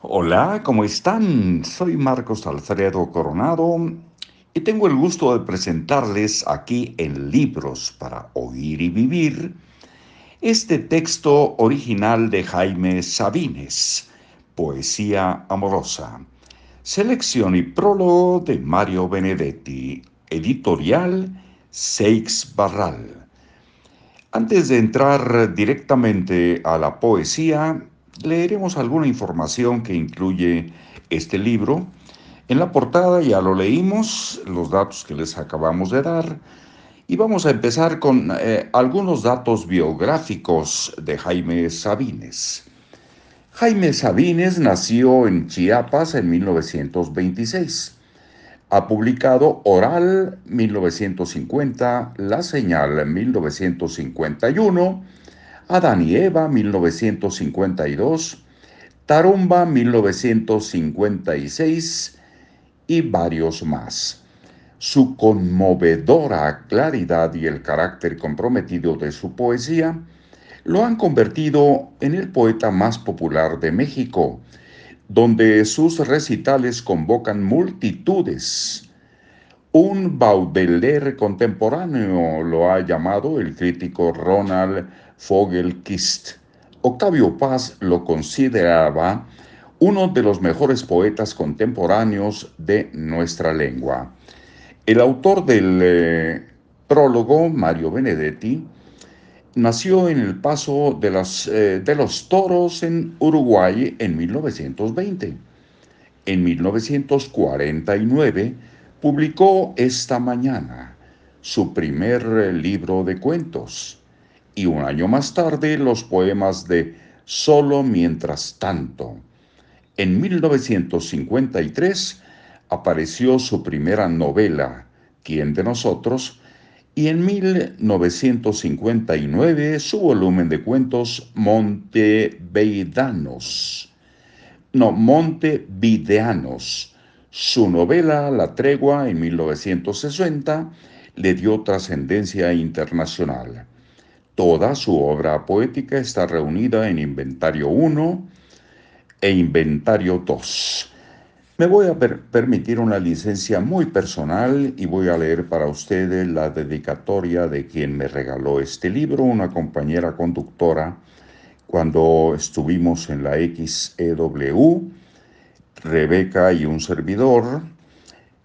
Hola, ¿cómo están? Soy Marcos Alfredo Coronado y tengo el gusto de presentarles aquí en Libros para Oír y Vivir este texto original de Jaime Sabines, Poesía Amorosa, selección y prólogo de Mario Benedetti, editorial Seix Barral. Antes de entrar directamente a la poesía, leeremos alguna información que incluye este libro. En la portada ya lo leímos, los datos que les acabamos de dar, y vamos a empezar con eh, algunos datos biográficos de Jaime Sabines. Jaime Sabines nació en Chiapas en 1926. Ha publicado Oral 1950, La Señal 1951, Adán y Eva 1952, Tarumba 1956 y varios más. Su conmovedora claridad y el carácter comprometido de su poesía lo han convertido en el poeta más popular de México, donde sus recitales convocan multitudes. Un Baudelaire contemporáneo lo ha llamado el crítico Ronald Fogelkist. Octavio Paz lo consideraba uno de los mejores poetas contemporáneos de nuestra lengua. El autor del eh, prólogo, Mario Benedetti, nació en el Paso de, eh, de los Toros en Uruguay en 1920. En 1949 publicó Esta Mañana, su primer eh, libro de cuentos y un año más tarde los poemas de Solo mientras tanto. En 1953 apareció su primera novela, ¿Quién de nosotros? y en 1959 su volumen de cuentos Monteveidanos. No, Montevideanos. Su novela La Tregua en 1960 le dio trascendencia internacional. Toda su obra poética está reunida en Inventario 1 e Inventario 2. Me voy a permitir una licencia muy personal y voy a leer para ustedes la dedicatoria de quien me regaló este libro, una compañera conductora, cuando estuvimos en la XEW, Rebeca y un servidor,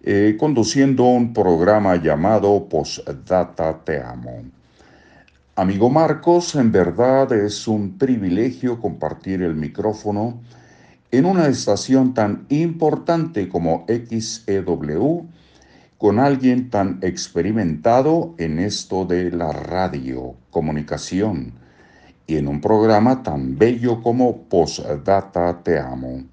eh, conduciendo un programa llamado Postdata Te Amo. Amigo Marcos, en verdad es un privilegio compartir el micrófono en una estación tan importante como XEW con alguien tan experimentado en esto de la radio, comunicación, y en un programa tan bello como Postdata Te Amo,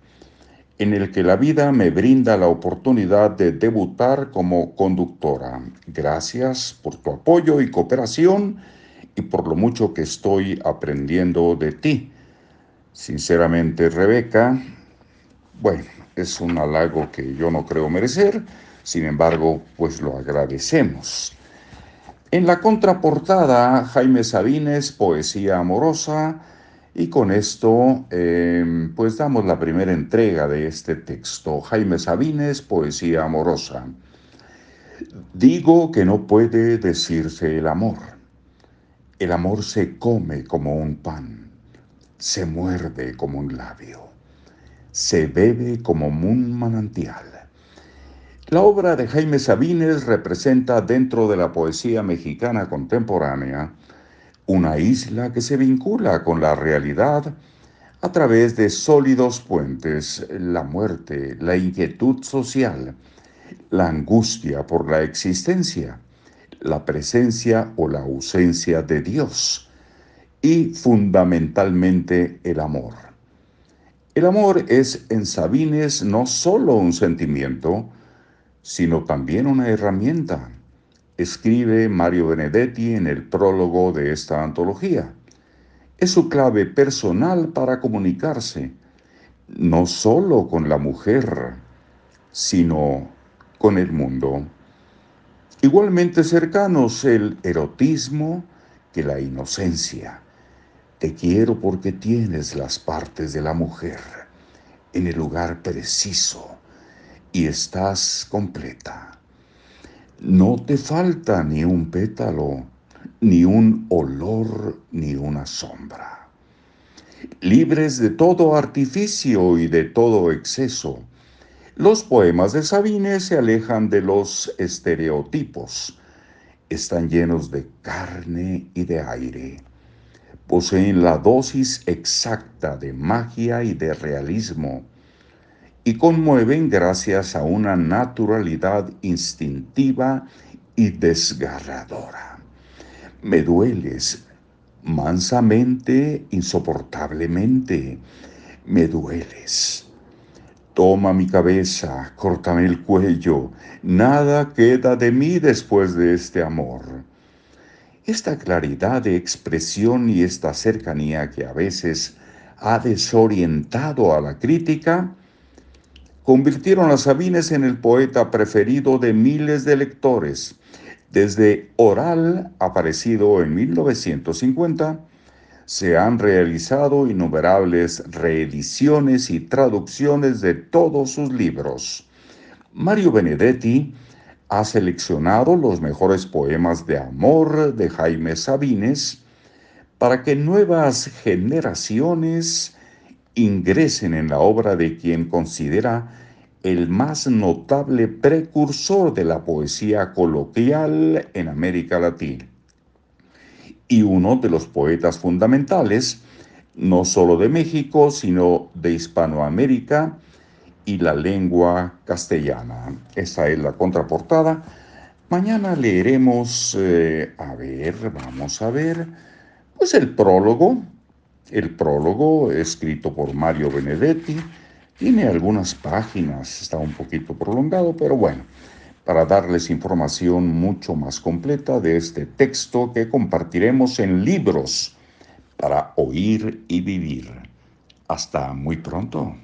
en el que la vida me brinda la oportunidad de debutar como conductora. Gracias por tu apoyo y cooperación y por lo mucho que estoy aprendiendo de ti. Sinceramente, Rebeca, bueno, es un halago que yo no creo merecer, sin embargo, pues lo agradecemos. En la contraportada, Jaime Sabines, Poesía Amorosa, y con esto, em, pues damos la primera entrega de este texto. Jaime Sabines, Poesía Amorosa. Digo que no puede decirse el amor el amor se come como un pan, se muerde como un labio, se bebe como un manantial. La obra de Jaime Sabines representa dentro de la poesía mexicana contemporánea una isla que se vincula con la realidad a través de sólidos puentes, la muerte, la inquietud social, la angustia por la existencia la presencia o la ausencia de Dios y fundamentalmente el amor. El amor es en Sabines no solo un sentimiento, sino también una herramienta, escribe Mario Benedetti en el prólogo de esta antología. Es su clave personal para comunicarse, no solo con la mujer, sino con el mundo. Igualmente cercanos el erotismo que la inocencia. Te quiero porque tienes las partes de la mujer, en el lugar preciso y estás completa. No te falta ni un pétalo, ni un olor, ni una sombra. Libres de todo artificio y de todo exceso, los poemas de Sabine se alejan de los estereotipos. Están llenos de carne y de aire. Poseen la dosis exacta de magia y de realismo y conmueven gracias a una naturalidad instintiva y desgarradora. Me dueles mansamente, insoportablemente, me dueles. Toma mi cabeza, córtame el cuello, nada queda de mí después de este amor. Esta claridad de expresión y esta cercanía que a veces ha desorientado a la crítica, convirtieron a Sabines en el poeta preferido de miles de lectores. Desde Oral, aparecido en 1950, se han realizado innumerables reediciones y traducciones de todos sus libros. Mario Benedetti ha seleccionado los mejores poemas de amor de Jaime Sabines para que nuevas generaciones ingresen en la obra de quien considera el más notable precursor de la poesía coloquial en América Latina y uno de los poetas fundamentales, no solo de México, sino de Hispanoamérica y la lengua castellana. Esa es la contraportada. Mañana leeremos, eh, a ver, vamos a ver, pues el prólogo el prólogo, escrito por Mario Benedetti, tiene algunas páginas, está un poquito prolongado, pero bueno, para darles información mucho más completa de este texto que compartiremos en libros para oír y vivir. Hasta muy pronto.